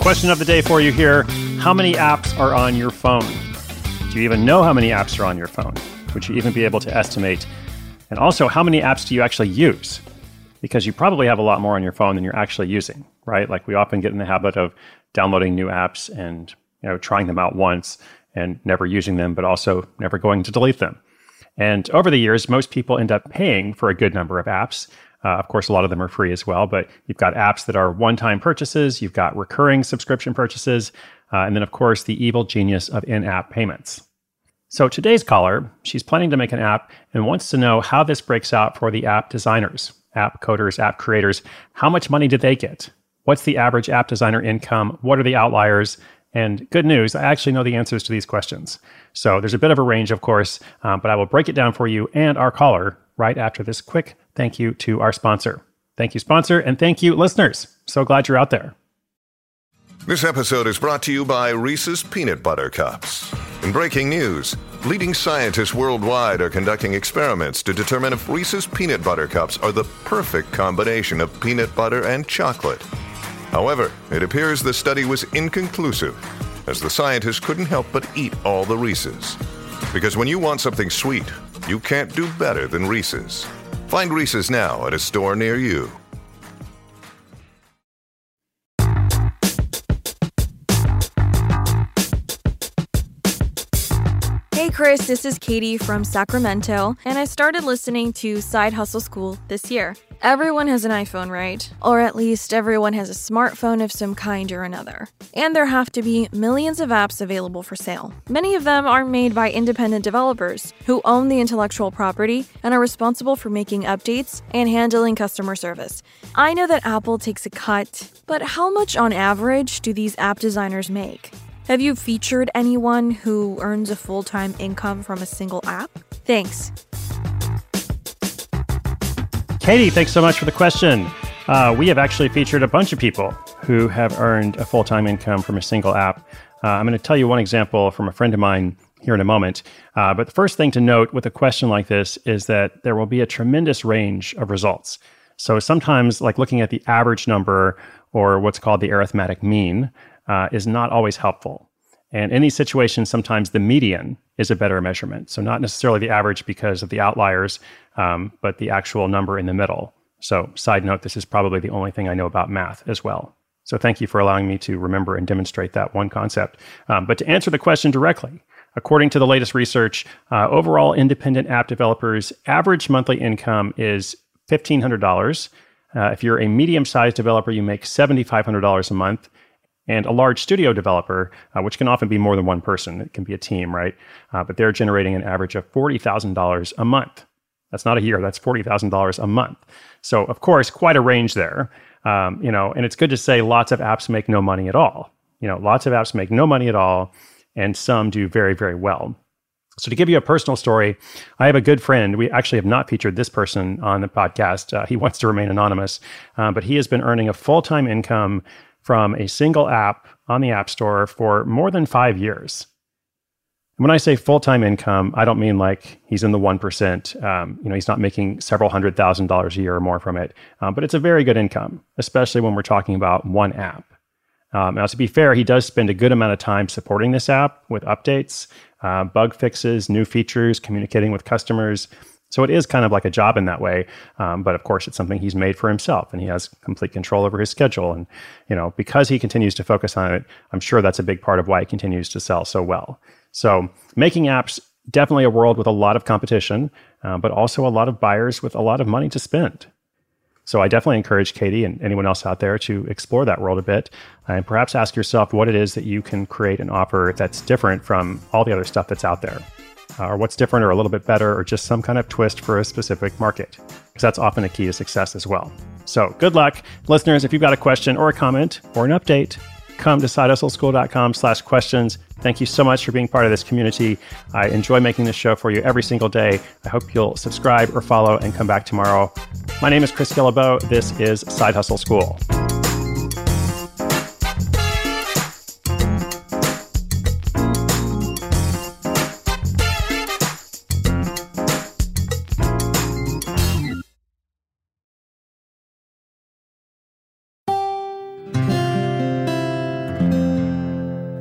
Question of the day for you here How many apps are on your phone? Do you even know how many apps are on your phone? Would you even be able to estimate? And also, how many apps do you actually use? Because you probably have a lot more on your phone than you're actually using, right? Like we often get in the habit of downloading new apps and you know trying them out once and never using them, but also never going to delete them. And over the years, most people end up paying for a good number of apps. Uh, of course, a lot of them are free as well, but you've got apps that are one time purchases, you've got recurring subscription purchases, uh, and then, of course, the evil genius of in app payments. So today's caller, she's planning to make an app and wants to know how this breaks out for the app designers, app coders, app creators. How much money did they get? What's the average app designer income? What are the outliers? And good news, I actually know the answers to these questions. So there's a bit of a range, of course, um, but I will break it down for you and our caller right after this quick thank you to our sponsor. Thank you, sponsor, and thank you, listeners. So glad you're out there. This episode is brought to you by Reese's Peanut Butter Cups. In breaking news, leading scientists worldwide are conducting experiments to determine if Reese's Peanut Butter Cups are the perfect combination of peanut butter and chocolate. However, it appears the study was inconclusive, as the scientists couldn't help but eat all the Reese's. Because when you want something sweet, you can't do better than Reese's. Find Reese's now at a store near you. Hey Chris, this is Katie from Sacramento, and I started listening to Side Hustle School this year. Everyone has an iPhone, right? Or at least everyone has a smartphone of some kind or another. And there have to be millions of apps available for sale. Many of them are made by independent developers who own the intellectual property and are responsible for making updates and handling customer service. I know that Apple takes a cut, but how much on average do these app designers make? Have you featured anyone who earns a full time income from a single app? Thanks. Katie, thanks so much for the question. Uh, we have actually featured a bunch of people who have earned a full time income from a single app. Uh, I'm going to tell you one example from a friend of mine here in a moment. Uh, but the first thing to note with a question like this is that there will be a tremendous range of results. So sometimes, like looking at the average number or what's called the arithmetic mean uh, is not always helpful. And in these situations, sometimes the median is a better measurement. So, not necessarily the average because of the outliers, um, but the actual number in the middle. So, side note, this is probably the only thing I know about math as well. So, thank you for allowing me to remember and demonstrate that one concept. Um, but to answer the question directly, according to the latest research, uh, overall independent app developers' average monthly income is $1,500. Uh, if you're a medium sized developer, you make $7,500 a month and a large studio developer, uh, which can often be more than one person, it can be a team, right? Uh, but they're generating an average of $40,000 a month. That's not a year, that's $40,000 a month. So, of course, quite a range there. Um, you know, and it's good to say lots of apps make no money at all. You know, lots of apps make no money at all, and some do very, very well. So, to give you a personal story, I have a good friend. We actually have not featured this person on the podcast. Uh, he wants to remain anonymous, uh, but he has been earning a full time income from a single app on the App Store for more than five years. when I say full time income, I don't mean like he's in the 1%. Um, you know, he's not making several hundred thousand dollars a year or more from it, um, but it's a very good income, especially when we're talking about one app. Um, now, to be fair, he does spend a good amount of time supporting this app with updates, uh, bug fixes, new features, communicating with customers. So it is kind of like a job in that way. Um, but of course, it's something he's made for himself and he has complete control over his schedule. And, you know, because he continues to focus on it, I'm sure that's a big part of why it continues to sell so well. So making apps definitely a world with a lot of competition, uh, but also a lot of buyers with a lot of money to spend. So I definitely encourage Katie and anyone else out there to explore that world a bit and perhaps ask yourself what it is that you can create and offer that's different from all the other stuff that's out there. Or what's different or a little bit better or just some kind of twist for a specific market because that's often a key to success as well. So good luck. Listeners, if you've got a question or a comment or an update, come to sidehustleschool.com slash questions. Thank you so much for being part of this community. I enjoy making this show for you every single day. I hope you'll subscribe or follow and come back tomorrow. My name is Chris Guillebeau. This is Side Hustle School.